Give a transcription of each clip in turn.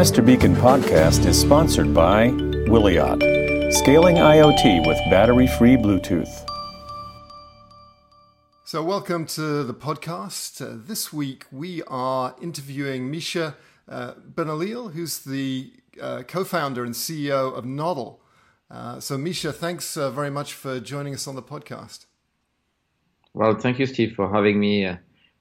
Mr. Beacon podcast is sponsored by Wiliot, scaling IoT with battery free Bluetooth. So, welcome to the podcast. Uh, this week we are interviewing Micha uh, Benoliel, who's the uh, co founder and CEO of Nodle. Uh, so, Micha, thanks uh, very much for joining us on the podcast. Well, thank you, Steve, for having me uh,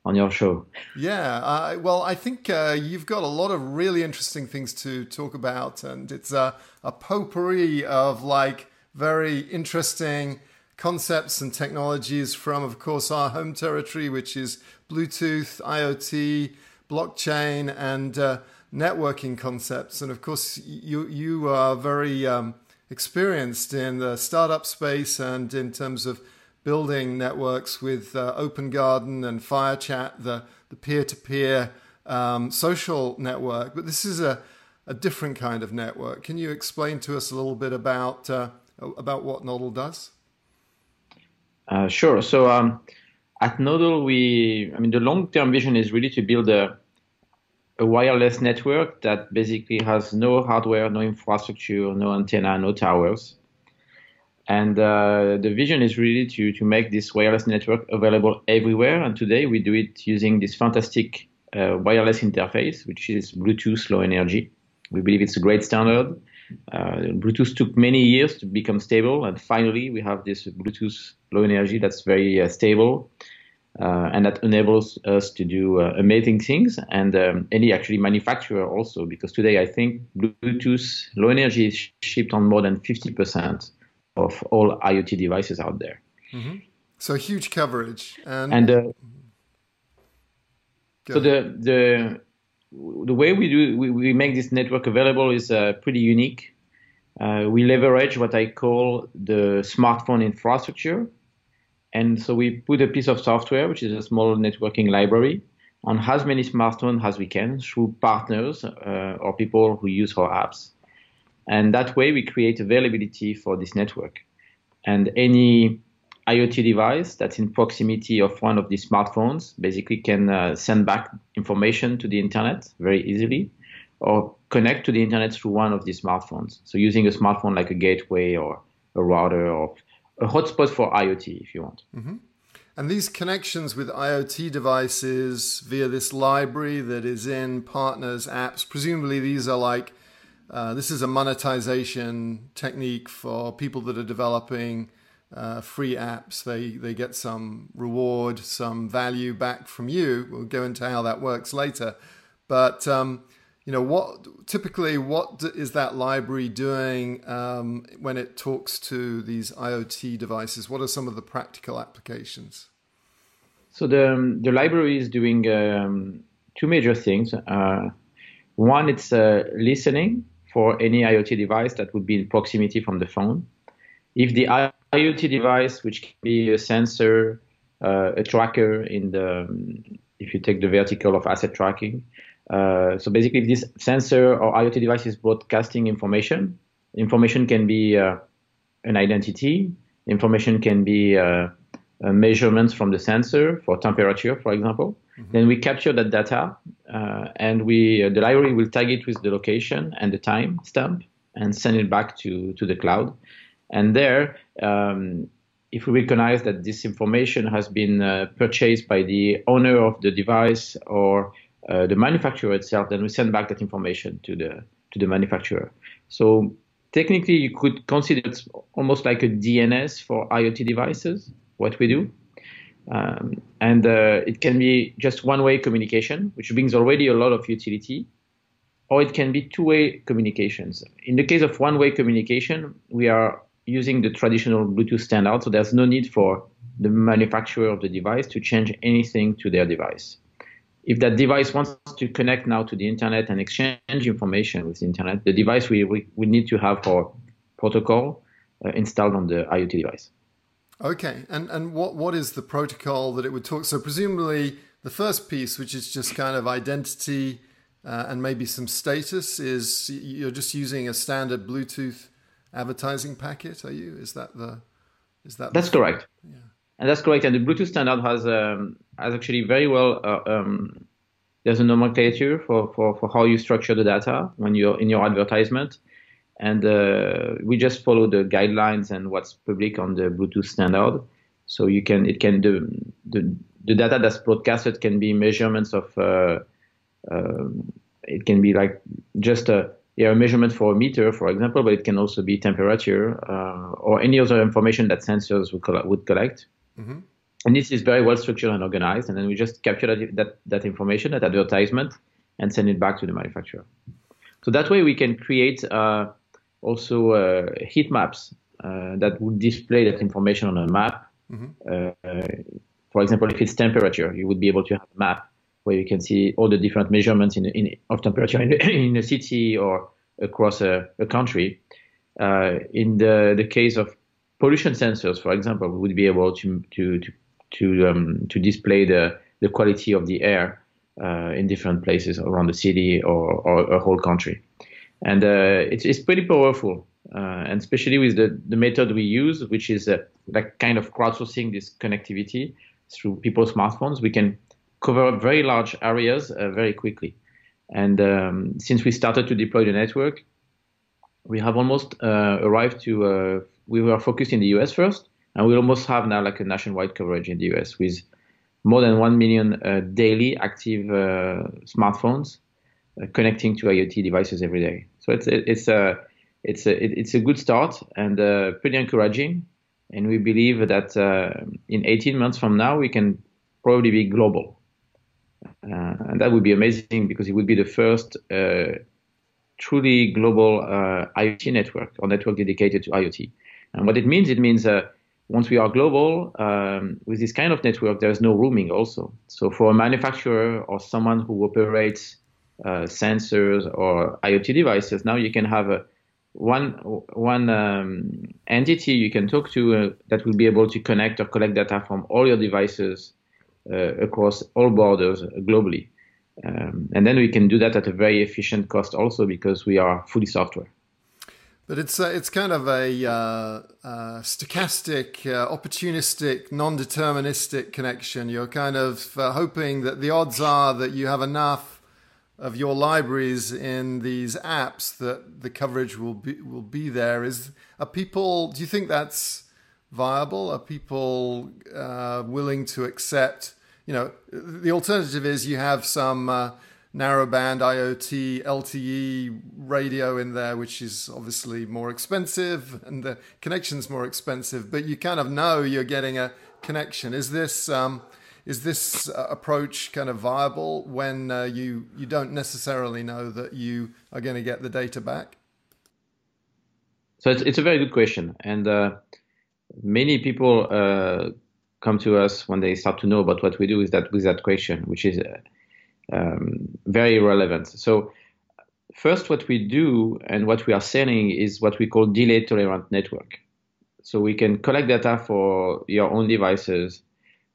on your show. Yeah, uh, well, I think uh, you've got a lot of really interesting things to talk about, and it's a, a potpourri of like very interesting concepts and technologies from, of course, our home territory, which is Bluetooth, IoT, blockchain, and uh, networking concepts. And of course, you you are very um, experienced in the startup space and in terms of building networks with uh, Open Garden and FireChat, the the peer-to-peer um, social network. But this is a a different kind of network. Can you explain to us a little bit about uh, about what Nodle does? Uh, sure. So um, at Nodle, we, I mean, the long-term vision is really to build a, a wireless network that basically has no hardware, no infrastructure, no antenna, no towers. And uh, the vision is really to, to make this wireless network available everywhere. And today we do it using this fantastic uh, wireless interface, which is Bluetooth Low Energy. We believe it's a great standard. Uh, Bluetooth took many years to become stable, and finally we have this Bluetooth low energy that's very uh, stable, uh, and that enables us to do uh, amazing things. And um, any actually manufacturer also, because today I think Bluetooth low energy is shipped on more than 50% of all IoT devices out there. Mm-hmm. So huge coverage, and, and uh, so the the the way we do we, we make this network available is uh, pretty unique. Uh, we leverage what I call the smartphone infrastructure, and so we put a piece of software, which is a small networking library, on as many smartphones as we can through partners uh, or people who use our apps, and that way we create availability for this network, and any IoT device that's in proximity of one of these smartphones basically can uh, send back information to the internet very easily or connect to the internet through one of these smartphones. So using a smartphone like a gateway or a router or a hotspot for IoT if you want. Mm-hmm. And these connections with IoT devices via this library that is in partners' apps, presumably these are like, uh, this is a monetization technique for people that are developing uh, free apps. They they get some reward, some value back from you. We'll go into how that works later. But um, you know what? Typically, what is that library doing um, when it talks to these IoT devices? What are some of the practical applications? So the um, the library is doing um, two major things. Uh, one, it's uh, listening for any IoT device that would be in proximity from the phone. If the IoT device, which can be a sensor, uh, a tracker in the, if you take the vertical of asset tracking, Uh, so basically, this sensor or IoT device is broadcasting information. Information can be uh, an identity. Information can be uh, measurements from the sensor for temperature, for example. Mm-hmm. Then we capture that data, uh, and we uh, the library will tag it with the location and the time stamp, and send it back to to the cloud. And there, um, if we recognize that this information has been uh, purchased by the owner of the device or uh, the manufacturer itself, then we send back that information to the to the manufacturer. So technically, you could consider it almost like a DNS for IoT devices. What we do, um, and uh, it can be just one-way communication, which brings already a lot of utility, or it can be two-way communications. In the case of one-way communication, we are using the traditional Bluetooth standard, so there's no need for the manufacturer of the device to change anything to their device. If that device wants to connect now to the internet and exchange information with the internet, the device we, we, we need to have our protocol uh, installed on the IoT device. Okay, and and what what is the protocol that it would talk? So presumably the first piece, which is just kind of identity uh, and maybe some status, is you're just using a standard Bluetooth advertising packet. Are you? Is that the? Is that? That's the, correct. Yeah. And that's correct. And the Bluetooth standard has um, has actually very well. Uh, um, there's a nomenclature for, for, for how you structure the data when you're in your advertisement and uh, we just follow the guidelines and what's public on the Bluetooth standard. So you can it can the the, the data that's broadcasted can be measurements of uh, uh, it can be like just a yeah, a measurement for a meter, for example, but it can also be temperature uh, or any other information that sensors would, collect. Would collect. Mm-hmm. And this is very well structured and organized, and then we just capture that, that, that information, that advertisement, and send it back to the manufacturer. So that way we can create uh, also uh, heat maps uh, that would display that information on a map. Mm-hmm. Uh, for example, if it's temperature, you would be able to have a map where you can see all the different measurements in, in of temperature in, in a city or across a, a country. Uh, in the, the case of pollution sensors, for example, we would be able to to to to, um, to display the, the quality of the air uh, in different places around the city or, or a whole country and uh, it's, it's pretty powerful. Uh, and especially with the, the method we use, which is uh, like kind of crowdsourcing this connectivity through people's smartphones, we can cover very large areas uh, very quickly. And um, since we started to deploy the network, we have almost uh, arrived to, uh, we were focused in the US first, and we almost have now like a nationwide coverage in the US with more than 1 million daily active smartphones uh, connecting to IoT devices every day. So it's it's a it's a it's a good start and uh, pretty encouraging. And we believe that uh, in 18 months from now we can probably be global, uh, and that would be amazing because it would be the first uh, truly global uh, IoT network or network dedicated to IoT. And what it means, it means once we are global, um, with this kind of network, there's no roaming also. So for a manufacturer or someone who operates uh, sensors or IoT devices, now you can have a one one um, entity you can talk to uh, that will be able to connect or collect data from all your devices uh, across all borders globally. Um, and then we can do that at a very efficient cost also because we are fully software. But it's uh, it's kind of a uh, uh, stochastic, uh, opportunistic, non-deterministic connection. You're kind of uh, hoping that the odds are that you have enough of your libraries in these apps that the coverage will be will be there. Is are people? Do you think that's viable? Are people uh, willing to accept? You know, the alternative is you have some uh, narrowband IoT LTE radio in there, which is obviously more expensive, and the connection's more expensive. But you kind of know you're getting a connection. Is this um, is this uh, approach kind of viable when uh, you you don't necessarily know that you are going to get the data back? So it's, it's a very good question, and uh, many people uh, come to us when they start to know about what we do is that with that question, which is uh, um, very relevant. So first, what we do and what we are selling is what we call delay tolerant network. So we can collect data for your own devices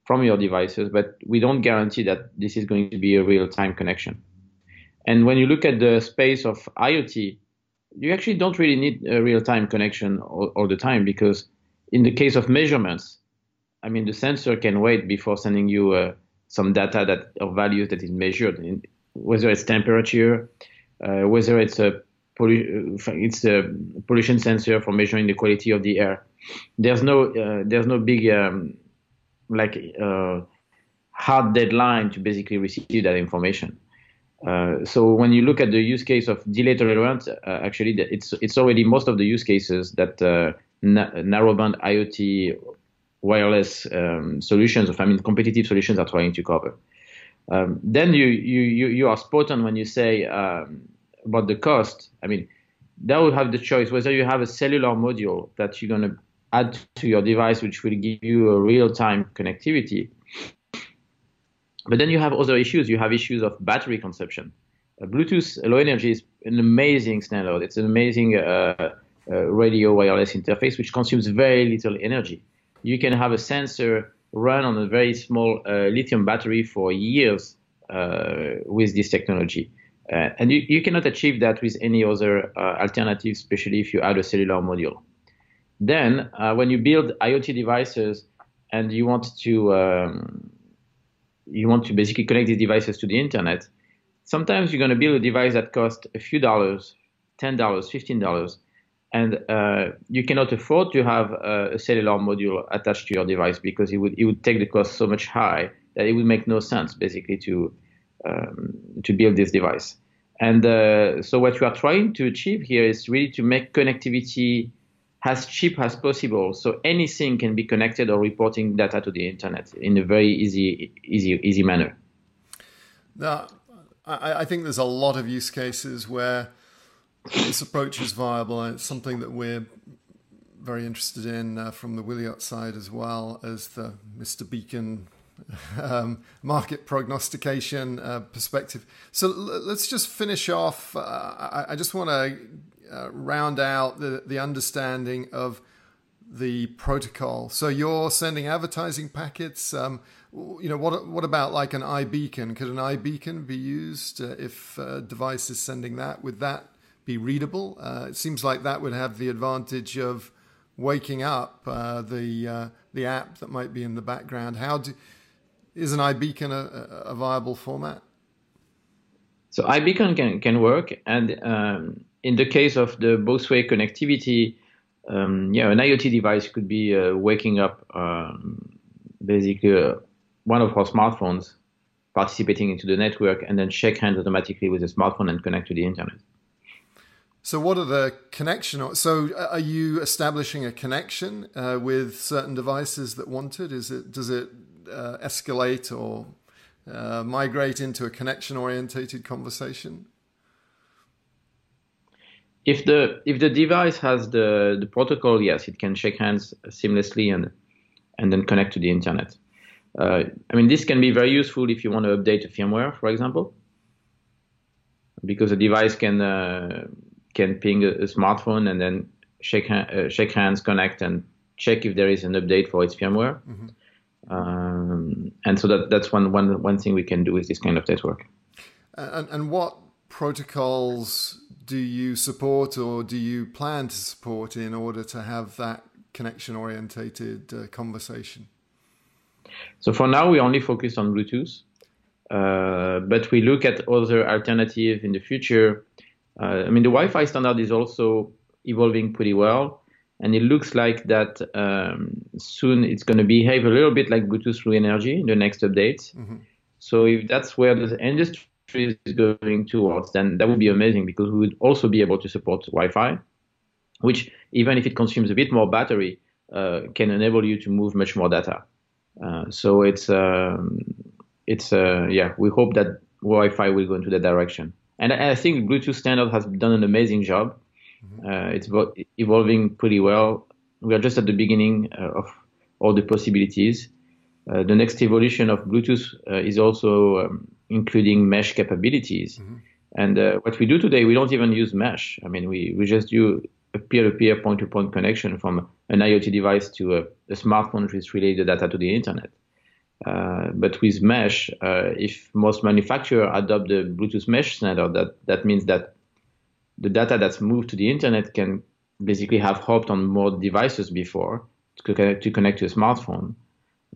from your devices, but we don't guarantee that this is going to be a real time connection. And when you look at the space of IoT, you actually don't really need a real-time connection all, all, the time because in the case of measurements, I mean, the sensor can wait before sending you uh, some data that or values that is measured, in, whether it's temperature, uh, whether it's a uh, it's a pollution sensor for measuring the quality of the air. There's no uh, there's no big um, like uh, hard deadline to basically receive that information. Uh, so when you look at the use case of delay tolerance, uh, actually it's it's already most of the use cases that uh, na- narrowband IoT wireless um, solutions, or I mean competitive solutions, are trying to cover. Um, then you, you you you are spot on when you say um, about the cost. I mean, that will have the choice whether you have a cellular module that you're going to add to your device, which will give you a real-time connectivity, but then you have other issues. You have issues of battery consumption. Uh, Bluetooth Low Energy is an amazing standard. It's an amazing uh, uh, radio wireless interface which consumes very little energy. You can have a sensor run on a very small uh, lithium battery for years uh, with this technology. Uh, and you, you, cannot achieve that with any other alternative, especially if you add a cellular module. Then, when you build IoT devices and you want to um, you want to basically connect these devices to the internet, sometimes you're going to build a device that costs a few dollars, $10, $15, and uh, you cannot afford to have a, a, cellular module attached to your device because it would, it would take the cost so much high that it would make no sense basically to, um, to build this device. And uh, so what you are trying to achieve here is really to make connectivity as cheap as possible. So anything can be connected or reporting data to the internet in a very easy, easy, easy manner. Now, I, I think there's a lot of use cases where this approach is viable, and it's something that we're very interested in uh, from the Wiliot side as well as the Mr. Beacon um, market prognostication uh, perspective. So l- let's just finish off. Uh, I, I, just want to uh, round out the, the understanding of the protocol. So you're sending advertising packets. Um, you know, what what about like an iBeacon? Could an iBeacon be used uh, if a device is sending that? Would that be readable? Uh, it seems like that would have the advantage of waking up uh, the uh, the app that might be in the background. How do, is an iBeacon a, a viable format? So iBeacon can can work, and um, in the case of the both-way connectivity, um, yeah, an IoT device could be uh, waking up um, basically uh, one of our smartphones participating into the network and then shake hands automatically with the smartphone and connect to the internet. So, what are the connection? So, uh, are you establishing a connection uh, with certain devices that want it? Is it does it uh, escalate or uh, migrate into a connection orientated conversation? If the if the device has the the protocol, yes, it can shake hands seamlessly and and then connect to the internet. Uh, I mean, this can be very useful if you want to update a firmware, for example, because the device can uh, can ping a, a, smartphone and then shake ha- uh, shake hands, connect, and check if there is an update for its firmware. Mm-hmm. Um, and so that that's one one one thing we can do with this kind of network. And, and what protocols do you support or do you plan to support in order to have that connection orientated uh, conversation? So for now, we only focus on Bluetooth, uh, but we look at other alternatives in the future. Uh, I mean, the Wi-Fi standard is also evolving pretty well, and it looks like that um, soon it's going to behave a little bit like Bluetooth Low Energy in the next update. Mm-hmm. So if that's where the industry is going towards, then that would be amazing because we would also be able to support Wi-Fi, which even if it consumes a bit more battery, uh, can enable you to move much more data. Uh, so it's um, it's uh, yeah, we hope that Wi-Fi will go into that direction. And I think Bluetooth standard has done an amazing job. Mm-hmm. Uh, it's evolving pretty well. We are just at the beginning uh, of all the possibilities. Uh, the next evolution of Bluetooth is also um, including mesh capabilities. Mm-hmm. And uh, what we do today, we don't even use mesh. I mean, we, we just do a peer-to-peer, point-to-point connection from an IoT device to a, a smartphone which relays the data to the internet. Uh, but with mesh, uh, if most manufacturers adopt the Bluetooth mesh standard, that, that means that the data that's moved to the internet can basically have hopped on more devices before to connect to, connect to a smartphone.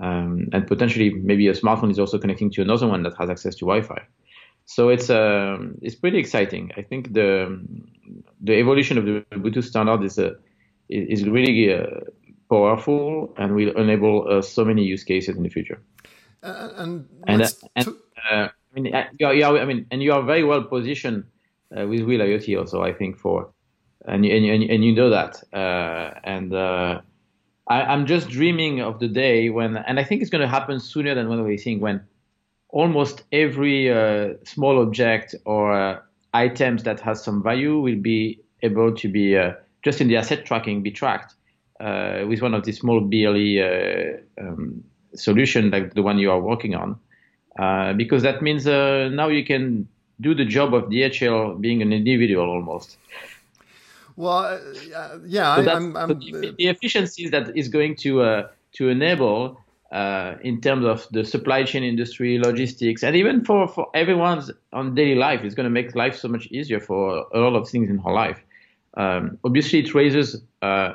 Um, and potentially maybe a smartphone is also connecting to another one that has access to Wi-Fi. So it's uh, it's pretty exciting. I think the the evolution of the Bluetooth standard is a is really uh, powerful and will enable uh, so many use cases in the future. Uh, and and, uh, and uh, I mean, you are, you are, I mean, and you are very well positioned with Wiliot also. I think for and and and, and you know that and. I, am just dreaming of the day when, and I think it's going to happen sooner than what we think, when almost every uh, small object or uh, items that has some value will be able to be uh, just in the asset tracking be tracked uh, with one of these small BLE uh, um, solution like the one you are working on, uh, because that means now you can do the job of DHL being an individual almost. Well, yeah, so I, I'm, I'm, the, the efficiencies that is going to to enable uh, in terms of the supply chain industry, logistics, and even for, for everyone's on daily life. It's going to make life so much easier for a lot of things in her life. Um, obviously, it raises uh,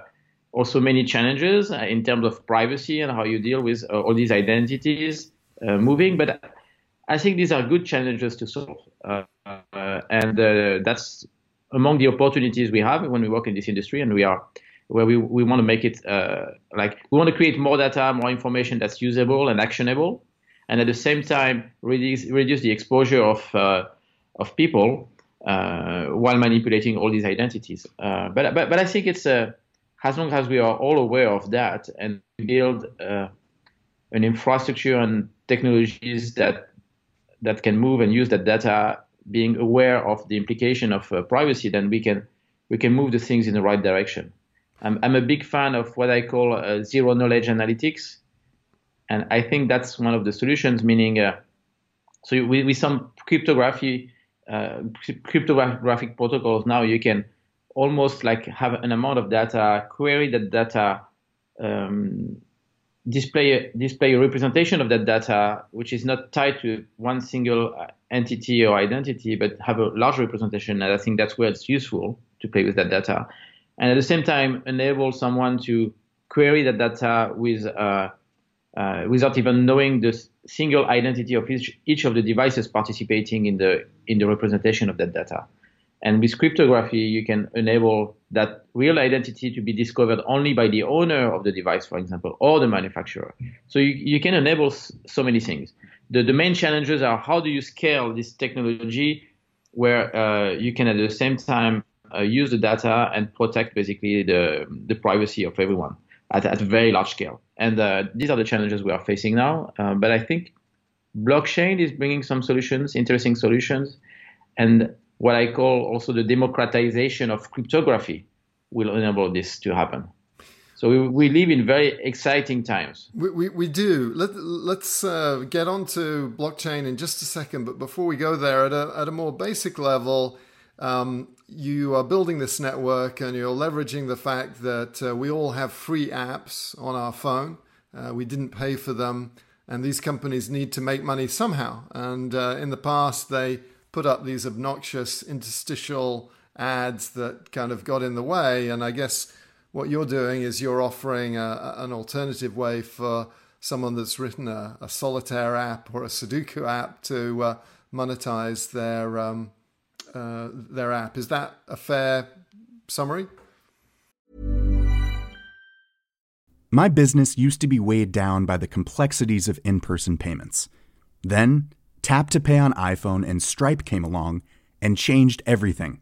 also many challenges uh, in terms of privacy and how you deal with uh, all these identities uh, moving. But I think these are good challenges to solve. Uh, and that's among the opportunities we have when we work in this industry, and we are where we, we want to make it uh, like we want to create more data, more information that's usable and actionable, and at the same time reduce reduce the exposure of uh, of people uh, while manipulating all these identities. Uh, but, but but I think it's uh, as long as we are all aware of that and build uh, an infrastructure and technologies that that can move and use that data, being aware of the implication of privacy, then we can we can move the things in the right direction. I'm, I'm a big fan of what I call uh, zero knowledge analytics. And I think that's one of the solutions, meaning, uh, so with, with, some cryptography, uh, cryptographic protocols, now you can almost like have an amount of data, query that data, um, display display a representation of that data, which is not tied to one single uh, entity or identity, but have a large representation. And I think that's where it's useful to play with that data and at the same time enable someone to query that data with uh, uh, without even knowing the single identity of each, each of the devices participating in the in the representation of that data. And with cryptography, you can enable that real identity to be discovered only by the owner of the device, for example, or the manufacturer. So you, you can enable so many things. The, the main challenges are how do you scale this technology where uh, you can at the same time uh, use the data and protect basically the, the privacy of everyone at, at a very large scale. And uh, these are the challenges we are facing now. Uh, but I think blockchain is bringing some solutions, interesting solutions. And what I call also the democratization of cryptography will enable this to happen. So we, we live in very exciting times. We, we, we do. Let, let's uh, get on to blockchain in just a second. But before we go there, at a, at a more basic level, um, you are building this network and you're leveraging the fact that uh, we all have free apps on our phone. Uh, we didn't pay for them, and these companies need to make money somehow. And uh, in the past, they put up these obnoxious interstitial ads that kind of got in the way. And I guess what you're doing is you're offering a, an alternative way for someone that's written a, a solitaire app or a Sudoku app to uh, monetize their. Um, uh, their app. Is that a fair summary? My business used to be weighed down by the complexities of in person payments. Then, Tap to Pay on iPhone and Stripe came along and changed everything.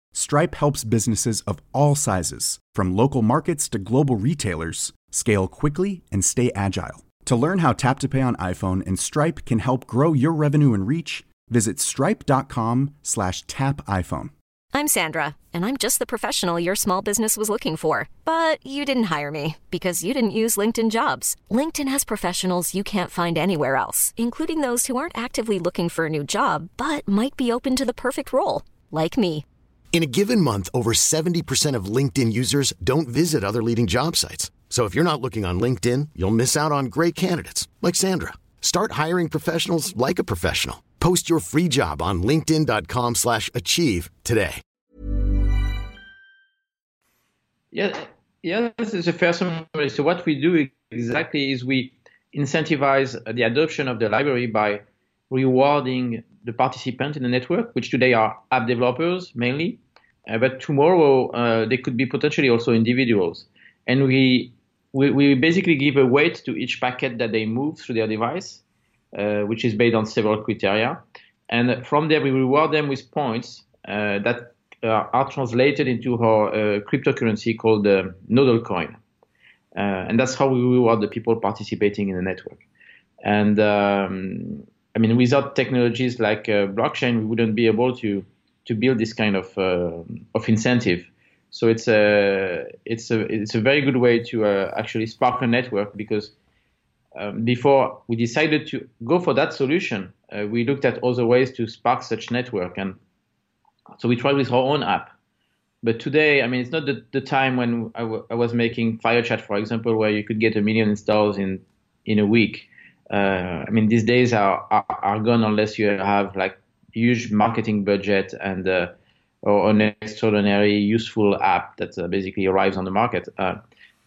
Stripe helps businesses of all sizes, from local markets to global retailers, scale quickly and stay agile. To learn how Tap to Pay on iPhone and Stripe can help grow your revenue and reach, Visit stripe.com slash tap iPhone. I'm Sandra, and I'm just the professional your small business was looking for. But you didn't hire me because you didn't use LinkedIn jobs. LinkedIn has professionals you can't find anywhere else, including those who aren't actively looking for a new job but might be open to the perfect role, like me. In a given month, over 70% of LinkedIn users don't visit other leading job sites. So if you're not looking on LinkedIn, you'll miss out on great candidates like Sandra. Start hiring professionals like a professional. Post your free job on linkedin.com slash achieve today. Yeah, yeah, this is a fair summary. So what we do exactly is we incentivize the adoption of the library by rewarding the participants in the network, which today are app developers mainly, uh, but tomorrow uh, they could be potentially also individuals. And we, we, we basically give a weight to each packet that they move through their device, uh, which is based on several criteria. And from there, we reward them with points uh, that uh, are translated into our uh, cryptocurrency called the Nodle coin. and that's how we reward the people participating in the network. And um, I mean, without technologies like uh, blockchain, we wouldn't be able to to build this kind of uh, of incentive. So it's a it's a it's a very good way to uh, actually spark a network because um, before we decided to go for that solution, uh, we looked at other ways to spark such network, and so we tried with our own app. But today, I mean, it's not the, the time when I, w- I was making FireChat, for example, where you could get a million installs in in a week I mean, these days are, are, are gone unless you have like huge marketing budget and uh, or an extraordinary useful app that uh, basically arrives on the market. Uh,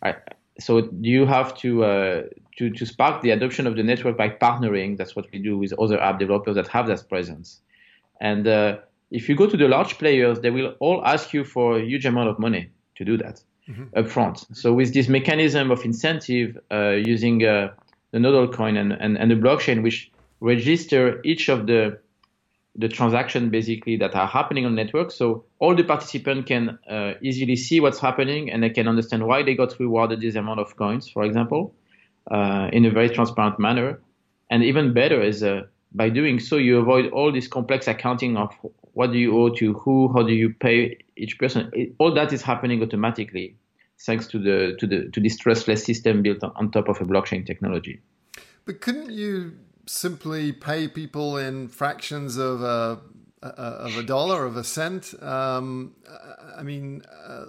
I, so you have to, uh, to to spark the adoption of the network by partnering. That's what we do with other app developers that have that presence. And uh, if you go to the large players, they will all ask you for a huge amount of money to do that mm-hmm. upfront. So with this mechanism of incentive using the Nodle coin and, and, and the blockchain, which register each of the the transaction basically that are happening on network. So all the participants can uh, easily see what's happening and they can understand why they got rewarded this amount of coins, for example, uh, in a very transparent manner. And even better is uh, by doing so, you avoid all this complex accounting of what do you owe to who, how do you pay each person. It, all that is happening automatically thanks to the to the to this trustless system built on top of a blockchain technology. But couldn't you simply pay people in fractions of a of a dollar of a cent? Um, I mean. Uh,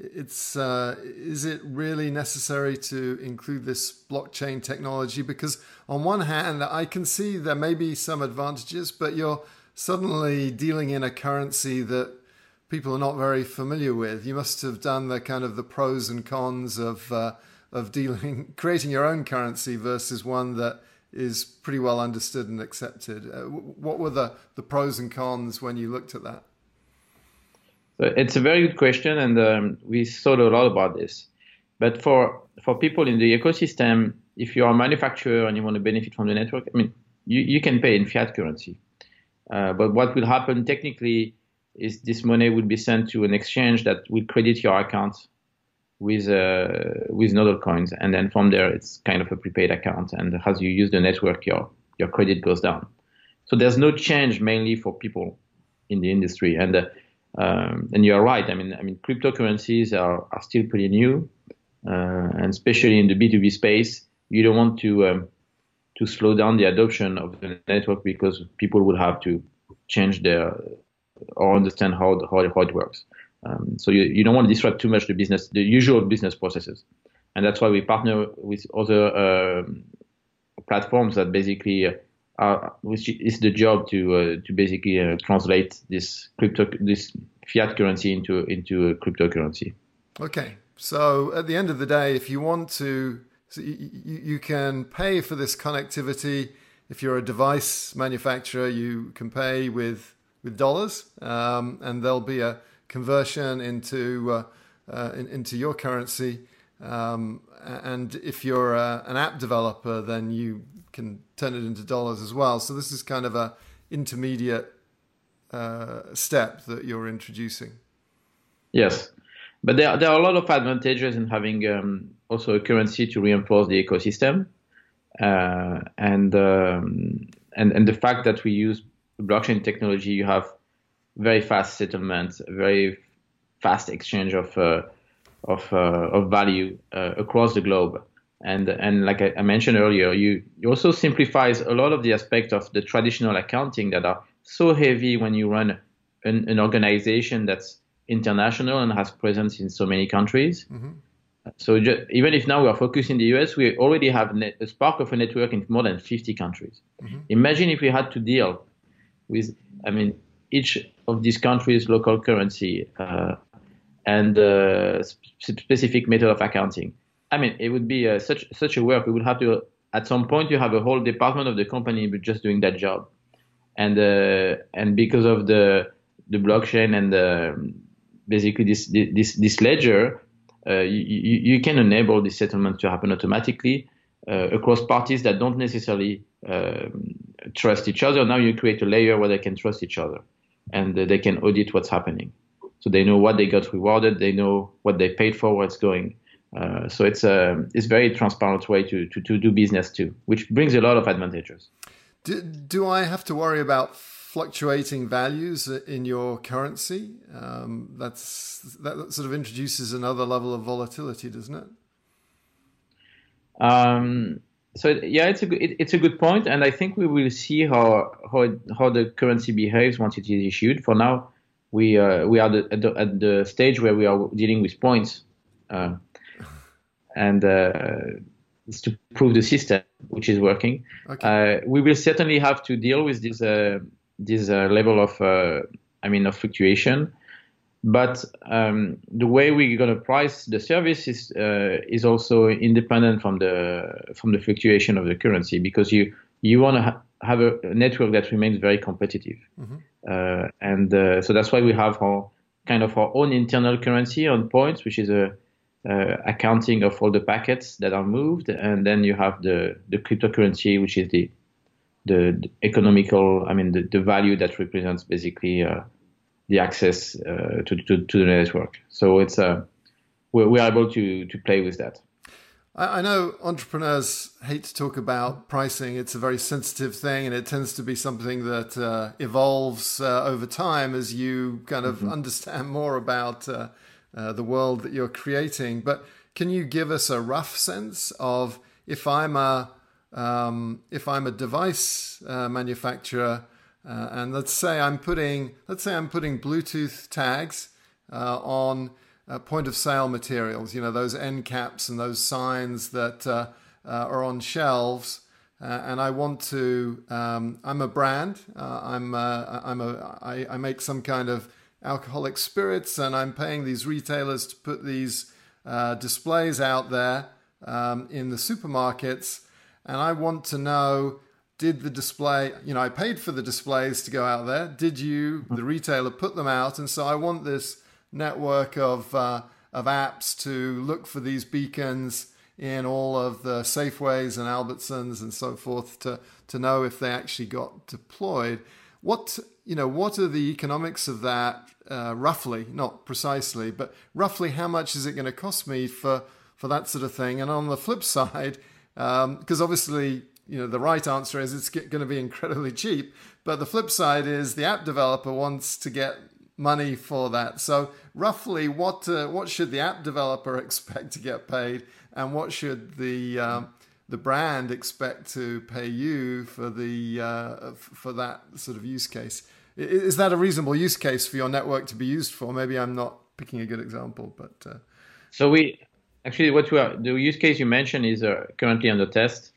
it's uh, is it really necessary to include this blockchain technology because on one hand i can see there may be some advantages but you're suddenly dealing in a currency that people are not very familiar with. You must have done the kind of the pros and cons of uh, of dealing creating your own currency versus one that is pretty well understood and accepted. Uh, what were the, the pros and cons when you looked at that? It's a very good question, and um, we thought a lot about this. But for for people in the ecosystem, if you are a manufacturer and you want to benefit from the network, I mean, you, you can pay in fiat currency. Uh, but what will happen technically is this money will be sent to an exchange that will credit your account with uh, with Nodle coins, and then from there it's kind of a prepaid account, and as you use the network, your your credit goes down. So there's no change mainly for people in the industry, and uh, um, and you are right. I mean, I mean, cryptocurrencies are, are still pretty new, uh, and especially in the B2B space, you don't want to um, to slow down the adoption of the network because people will have to change their or understand how, how, how it works. Um, so you, you don't want to disrupt too much the business, the usual business processes. And that's why we partner with other uh, platforms that basically are, which is the job to uh, to basically uh, translate this crypto this fiat currency into into a cryptocurrency. Okay, so at the end of the day, if you want to, so you, you can pay for this connectivity. If you're a device manufacturer, you can pay with with dollars, um, and there'll be a conversion into uh, uh, in, into your currency. Um, and if you're uh, an app developer, then you can turn it into dollars as well. So this is kind of a intermediate uh, step that you're introducing. Yes, but there there are a lot of advantages in having um, also a currency to reinforce the ecosystem, uh, and um, and and the fact that we use blockchain technology, you have very fast settlement, very fast exchange of uh, of uh, of value uh, across the globe. And and like I, I mentioned earlier, you, you also simplifies a lot of the aspects of the traditional accounting that are so heavy when you run an, an organization that's international and has presence in so many countries. Mm-hmm. So just, even if now we are focused in the US, we already have net, a spark of a network in more than 50 countries. Mm-hmm. Imagine if we had to deal with, I mean, each of these countries' local currency uh, and uh, specific method of accounting. I mean, it would be uh, such such a work. We would have to, at some point, you have a whole department of the company just doing that job, and uh, and because of the the blockchain and the, basically this this this ledger, uh, you, you can enable the settlement to happen automatically uh, across parties that don't necessarily um, trust each other. Now you create a layer where they can trust each other, and they can audit what's happening. So they know what they got rewarded, they know what they paid for, where it's going. Uh, so it's a it's very transparent way to, to, to do business too, which brings a lot of advantages. Do, do I have to worry about fluctuating values in your currency? Um, that's that sort of introduces another level of volatility, doesn't it? Um, so yeah, it's a good, it, it's a good point, and I think we will see how how how the currency behaves once it is issued. For now, we uh, we are at the, at the stage where we are dealing with points. Uh, and uh, it's to prove the system which is working. Okay. Uh, we will certainly have to deal with this uh, this level of I mean of fluctuation. But um, the way we're going to price the service is uh, is also independent from the from the fluctuation of the currency because you you want to ha- have a, network that remains very competitive, mm-hmm. uh, and uh, so that's why we have our kind of our own internal currency on points, which is a uh, accounting of all the packets that are moved, and then you have the, the cryptocurrency, which is the the, the economical, I mean, the, the value that represents basically uh, the access uh, to, to, to the network. So it's uh, we're, we're able to to play with that. I know entrepreneurs hate to talk about pricing. It's a very sensitive thing, and it tends to be something that uh, evolves uh, over time as you kind of mm-hmm. understand more about uh, uh, the world that you're creating. But can you give us a rough sense of if I'm a um, if I'm a device uh, manufacturer, uh, and let's say I'm putting let's say I'm putting Bluetooth tags uh, on uh, point of sale materials, you know those end caps and those signs that are on shelves. Uh, and I want to. Um, I'm a brand. Uh, I'm. Uh, I'm a. I, I make some kind of alcoholic spirits, and I'm paying these retailers to put these uh, displays out there um, in the supermarkets. And I want to know did the display, you know, I paid for the displays to go out there. Did you, the retailer, put them out? And so I want this network of, uh, of apps to look for these beacons in all of the Safeways and Albertsons and so forth to, to know if they actually got deployed. What you know, what are the economics of that uh, roughly? Not precisely, but roughly, how much is it going to cost me for for that sort of thing? And on the flip side, because um, obviously, you know, the right answer is it's going to be incredibly cheap. But the flip side is the app developer wants to get money for that. So roughly, what uh, what should the app developer expect to get paid, and what should the um, the brand expect to pay you for the uh, for that sort of use case. Is that a reasonable use case for your network to be used for? Maybe I'm not picking a good example, but uh... so we actually what we are the use case you mentioned is uh, currently under test.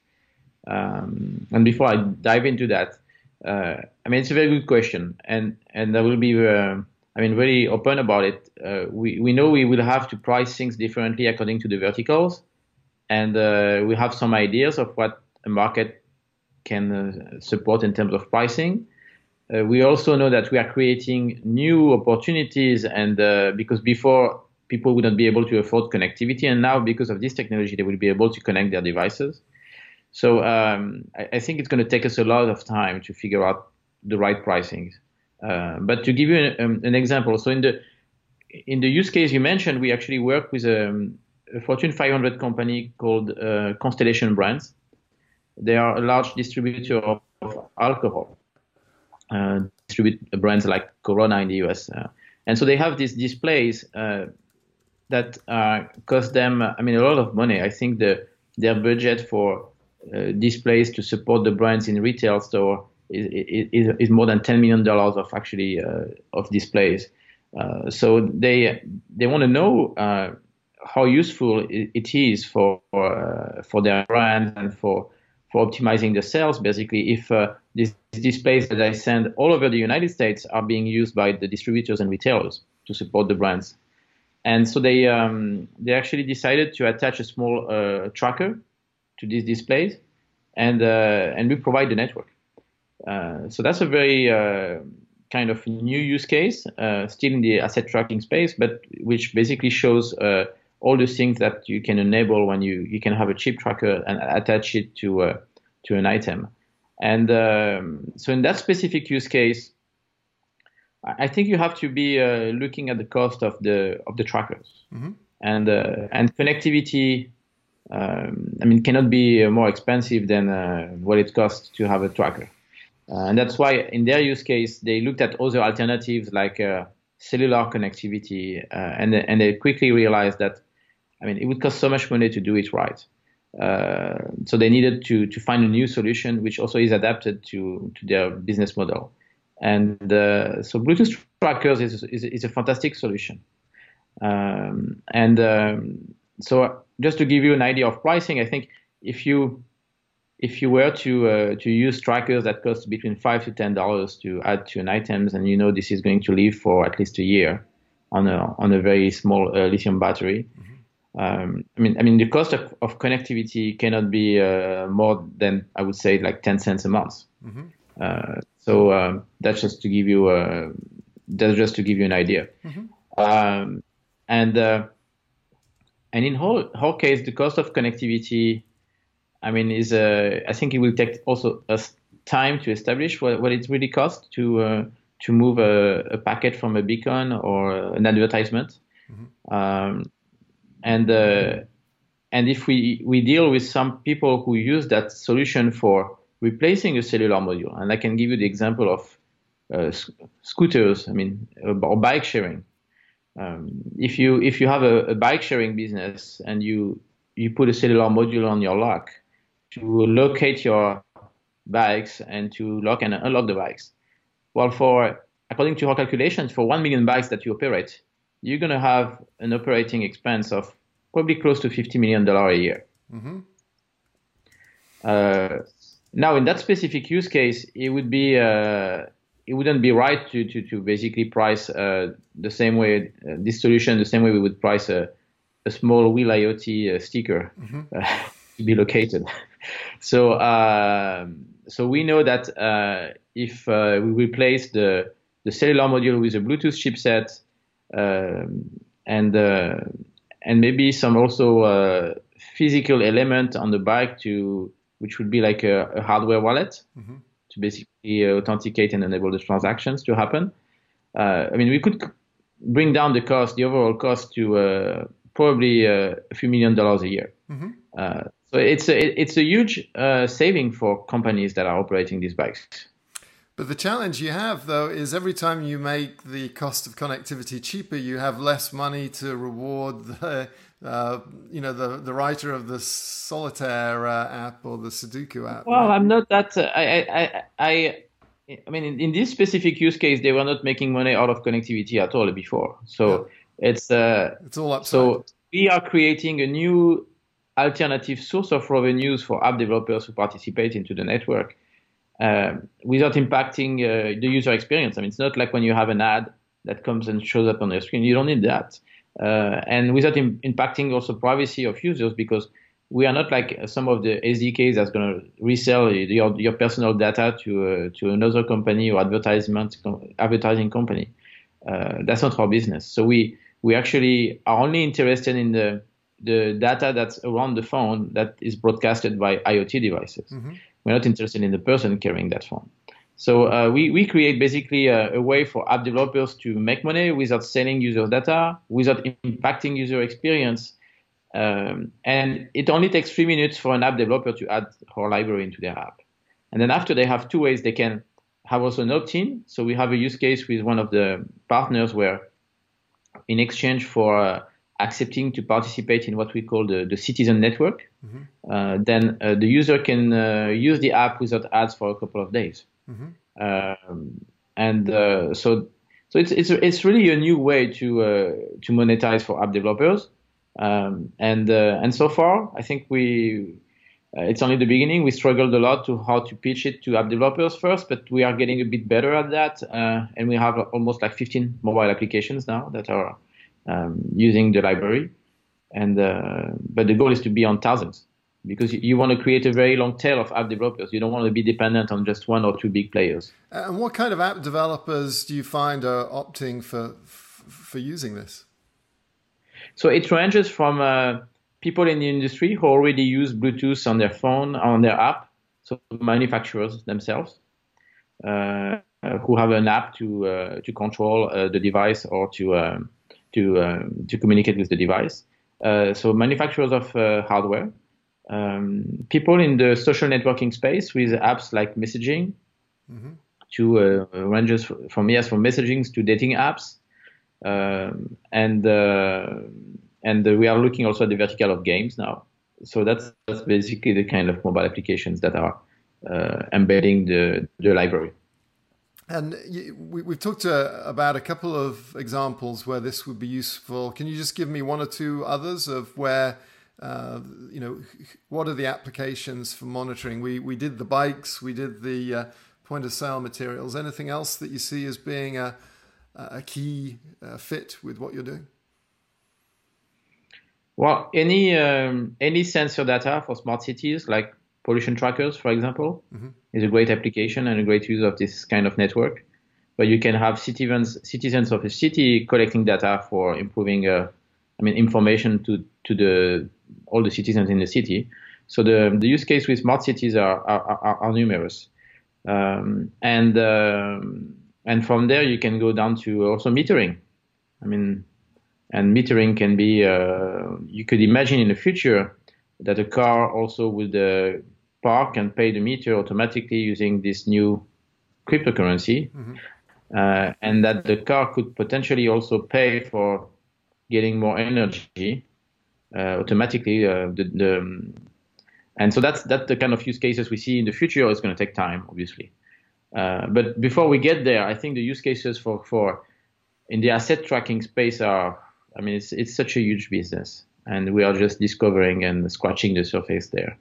Um, and before I dive into that, uh, I mean it's a very good question, and and I will be uh, I mean very open about it. Uh, we we know we will have to price things differently according to the verticals and uh, we have some ideas of what a market can uh, support in terms of pricing. Uh, we also know that we are creating new opportunities, and because before people would not be able to afford connectivity, and now because of this technology, they will be able to connect their devices. So um, I, I, think it's going to take us a lot of time to figure out the right pricing. Uh, but to give you an, um, an, example, so in the in the use case you mentioned, we actually work with um, a Fortune 500 company called uh, Constellation Brands. They are a large distributor of, of alcohol. uh, distribute brands like Corona in the US. Uh, and so they have these displays uh, that uh, cost them, I mean, a lot of money. I think the their budget for displays to support the brands in retail store is, is, is more than $10 million of actually of displays. so they they want to know how useful it is for uh, for their brand and for for optimizing the sales. Basically, if uh, these displays that I send all over the United States are being used by the distributors and retailers to support the brands, and so they um, they actually decided to attach a small uh, tracker to these displays, and uh, and we provide the network. Uh, so that's a very uh, kind of new use case, still in the asset tracking space, but which basically shows all the things that you can enable when you, you can have a chip tracker and attach it to uh, to an item. And um, so in that specific use case, I think you have to be uh, looking at the cost of the of the trackers mm-hmm. and uh, and connectivity. Um, I mean, cannot be more expensive than uh, what it costs to have a tracker. Uh, and that's why in their use case they looked at other alternatives like uh, cellular connectivity, and and they quickly realized that I mean, it would cost so much money to do it right. Uh, so they needed to to find a new solution which also is adapted to to their business model. And uh, so Bluetooth trackers is, is, is a fantastic solution. Um, and um, so just to give you an idea of pricing, I think if you if you were to uh, to use trackers that cost between five to ten dollars to add to an items, and you know this is going to live for at least a year on a on a very small uh, lithium battery, mm-hmm um, I mean, I mean, the cost of, of connectivity cannot be uh, more than I would say like 10 cents a month. Mm-hmm. Uh, so um, that's just to give you a, uh, that's just to give you an idea. Mm-hmm. Um, and uh, and in whole whole case, the cost of connectivity, I mean, is uh, I think it will take also us time to establish what, what it really costs to uh, to move a, a, packet from a beacon or an advertisement. Mm-hmm. Um, and uh, and if we we deal with some people who use that solution for replacing a cellular module, and I can give you the example of uh, scooters, I mean, or bike sharing. Um, if you if you have a, a, bike sharing business and you you put a cellular module on your lock to locate your bikes and to lock and unlock the bikes, well, for according to our calculations, for one million bikes that you operate, you're going to have an operating expense of probably close to $50 million a year. Mm-hmm. Uh, now, in that specific use case, it would be uh, it wouldn't be right to to, to basically price uh, the same way uh, this solution the same way we would price a, a small Wiliot uh, sticker mm-hmm. Uh, to be located. so um, so we know that if we replace the the cellular module with a Bluetooth chipset um, and uh, and maybe some also uh, physical element on the bike to which would be like a, a hardware wallet mm-hmm. to basically authenticate and enable the transactions to happen. Uh, I mean, we could bring down the cost, the overall cost, to uh, probably uh, a few million dollars a year. Mm-hmm. Uh, so it's a, it's a huge saving for companies that are operating these bikes. But the challenge you have, though, is every time you make the cost of connectivity cheaper, you have less money to reward the, uh, you know, the, the writer of the solitaire uh, app or the Sudoku app. Well, right? I'm not that. Uh, I, I, I, I mean, in, in, this specific use case, they were not making money out of connectivity at all before. So yeah. it's uh, it's all upside. So we are creating a new alternative source of revenues for app developers who participate into the network uh, without impacting uh, the user experience. I mean, it's not like when you have an ad that comes and shows up on your screen. You don't need that. Uh, and without Im- impacting also privacy of users because we are not like some of the SDKs that's going to resell your, your personal data to uh, to another company or advertisement advertising company. Uh, that's not our business. So we we actually are only interested in the the data that's around the phone that is broadcasted by IoT devices. Mm-hmm. We're not interested in the person carrying that phone. So uh, we, we create basically a, a, way for app developers to make money without selling user data, without impacting user experience. Um, and it only takes three minutes for an app developer to add our library into their app. And then after they have two ways they can have also an opt-in. So we have a use case with one of the partners where, in exchange for uh, accepting to participate in what we call the, the citizen network, mm-hmm. uh, then uh, the user can uh, use the app without ads for a couple of days. Mm-hmm. Um, and uh, so, so it's it's it's really a new way to uh, to monetize for app developers. Um, and and so far, I think we uh, it's only the beginning. We struggled a lot to how to pitch it to app developers first, but we are getting a bit better at that. Uh, and we have almost like 15 mobile applications now that are um, using the library. And uh, but the goal is to be on thousands because you, want to create a very long tail of app developers. You don't want to be dependent on just one or two big players. And what kind of app developers do you find are opting for for using this? So it ranges from uh, people in the industry who already use Bluetooth on their phone, on their app, so manufacturers themselves, uh, who have an app to uh, to control uh, the device or to um, to um, to communicate with the device. Uh, so manufacturers of uh, hardware, um, people in the social networking space with apps like messaging, mm-hmm. to uh, ranges from yes from messaging to dating apps, um, and and we are looking also at the vertical of games now. So that's, that's basically the kind of mobile applications that are uh, embedding the, the library. And we, have talked uh, about a couple of examples where this would be useful. Can you just give me one or two others of where, uh, you know, what are the applications for monitoring? We we did the bikes, we did the uh, point of sale materials. Anything else that you see as being a a key uh, fit with what you're doing? Well, any um, any sensor data for smart cities, like pollution trackers, for example, mm-hmm. is a great application and a great use of this kind of network. But you can have citizens citizens of a city collecting data for improving, uh, I mean, information to to the all the citizens in the city. So the the use case with smart cities are are, are, are numerous, um, and um, and from there you can go down to also metering. I mean, and metering can be, uh, you could imagine in the future that a car also would uh, park and pay the meter automatically using this new cryptocurrency. Mm-hmm. Uh, and that the car could potentially also pay for getting more energy uh, automatically. Uh, the, the, and so that's that's the kind of use cases we see in the future. It's going to take time, obviously. Uh, but before we get there, I think the use cases for, for in the asset tracking space are I mean, it's it's such a huge business, and we are just discovering and scratching the surface there.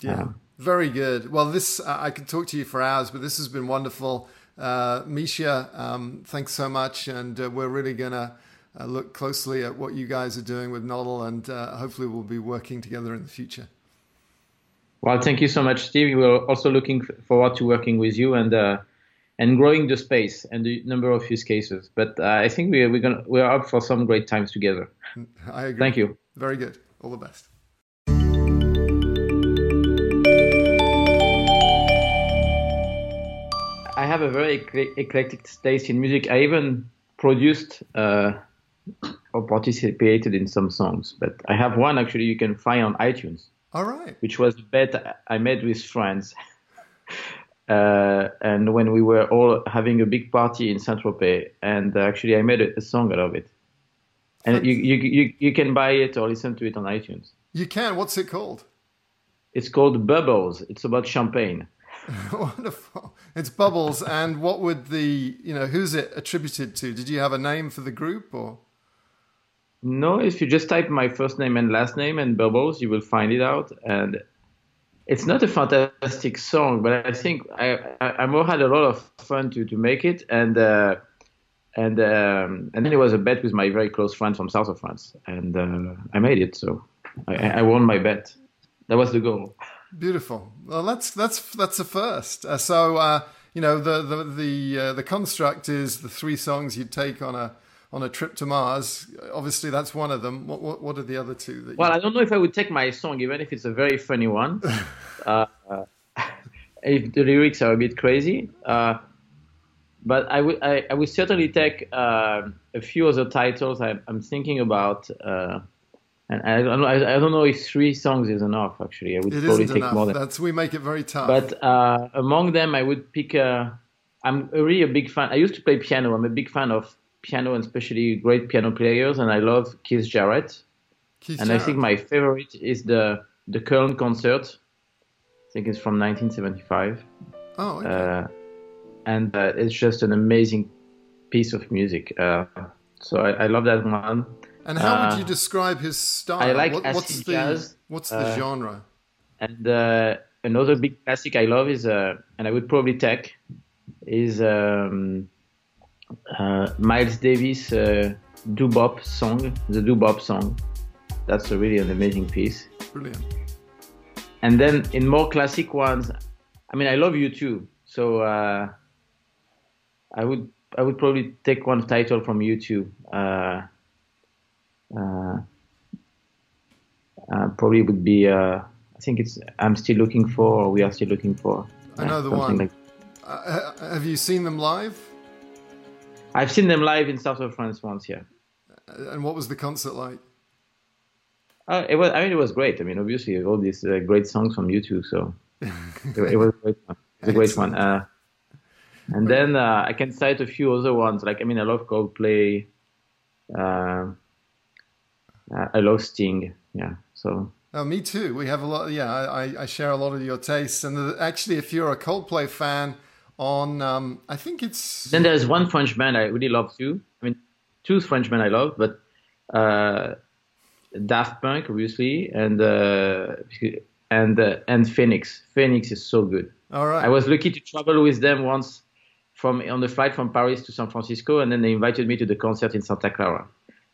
Yeah, um, very good. Well, this I could talk to you for hours, but this has been wonderful. Uh, Micha, um, thanks so much, and uh, we're really gonna uh, look closely at what you guys are doing with Nodle, and uh, hopefully we'll be working together in the future. Well, thank you so much, Steve. We're also looking forward to working with you, and uh, and growing the space and the number of use cases. But uh, I think we are, we're gonna we are up for some great times together. I agree. Thank you. Very good. All the best. I have a very eclectic taste in music. I even produced uh, or participated in some songs, but I have one actually you can find on iTunes. All right. Which was a bet I made with friends. Uh, and when we were all having a big party in Saint Tropez, and uh, actually I made a, a, song out of it. And you, you, you, you can buy it or listen to it on iTunes. You can. What's it called? It's called Bubbles. It's about champagne. Wonderful. It's Bubbles. and what would the, you know, who's it attributed to? Did you have a name for the group or? No, if you just type my first name and last name and Bubbles, you will find it out. And it's not a fantastic song, but I think I, I, I had a lot of fun to, to make it, and uh, and um, and then it was a bet with my very close friend from south of France, and uh, I made it, so I, I, won my bet. That was the goal. Beautiful. Well, that's that's that's a first. Uh, so uh, you know the the the uh, the construct is the three songs you'd take on a on a trip to Mars. Obviously, that's one of them. What what, what are the other two? well, I don't know if I would take my song, even if it's a very funny one. uh, if the lyrics are a bit crazy. Uh, but I would I, I, would certainly take uh, a few other titles I, am thinking about. Uh, and I don't know. I, I, don't know if three songs is enough. Actually, I would it probably take enough. more than. That's we make it very tough. But uh, among them, I would pick. Uh, I'm really a big fan. I used to play piano. I'm a big fan of piano and especially great piano players, and I love Keith Jarrett. Keith and Jarrett. I think my favorite is the the Köln concert. I think it's from 1975, Oh, okay. uh, and uh, it's just an amazing piece of music. Uh, so I, I love that one. and how would uh, you describe his style? I like What- what's the jazz. what's the Uh, genre? And uh, another big classic I love is, uh, and I would probably take, is um, uh, Miles Davis' uh, Doo-Bop song, the Doo-Bop song. That's a really an amazing piece. Brilliant. And then in more classic ones, I mean, I love U2. So uh, I would I would probably take one title from U2. Uh, uh, uh, probably would be uh, I think it's I'm still looking for or we are still looking for. Know one. like- Uh, have you seen them live? I've seen them live in south of France once. Yeah. Uh, And what was the concert like? Uh, it was. I mean, it was great. I mean, obviously, all these uh, great songs from U2. So it, it was a great one. It was a great one. Uh, and then uh, I can cite a few other ones. Like, I mean, I love Coldplay. Uh, uh, I love Sting. Yeah. So Oh, me too. We have a lot. Yeah, I, I- share a lot of your tastes. And actually, if you're a Coldplay fan, on um, I think it's then there's one French band I really love too. I mean, two French band I love, but uh, Daft Punk, obviously, and uh, and uh, and Phoenix. Phoenix is so good. all right. I was lucky to travel with them once from on the flight from Paris to San Francisco, and then they invited me to the concert in Santa Clara.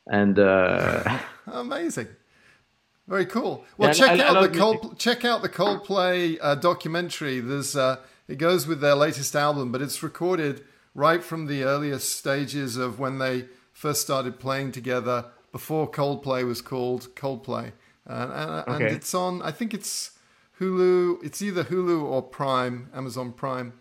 And uh, Amazing. Very cool. Well, Yeah, check I- I out the Cold, check out the Coldplay uh, documentary. There's uh, it goes with their latest album, but it's recorded right from the earliest stages of when they first started playing together before Coldplay was called Coldplay. And, and, and it's on. I think it's Hulu. It's either Hulu or Prime, Amazon Prime.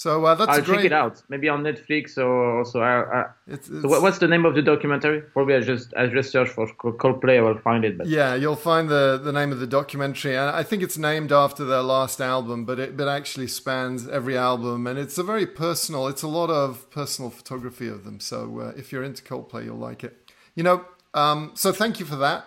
So uh, that's great. I'll great. check it out. Maybe on Netflix or also. I, I, It's, so what's the name of the documentary? Probably I just I just search for Coldplay. I will find it. But Yeah, you'll find the, the name of the documentary, and I think it's named after their last album, but it but actually spans every album, and it's a very personal. It's a lot of personal photography of them. So uh, if you're into Coldplay, you'll like it. You know, um, so thank you for that.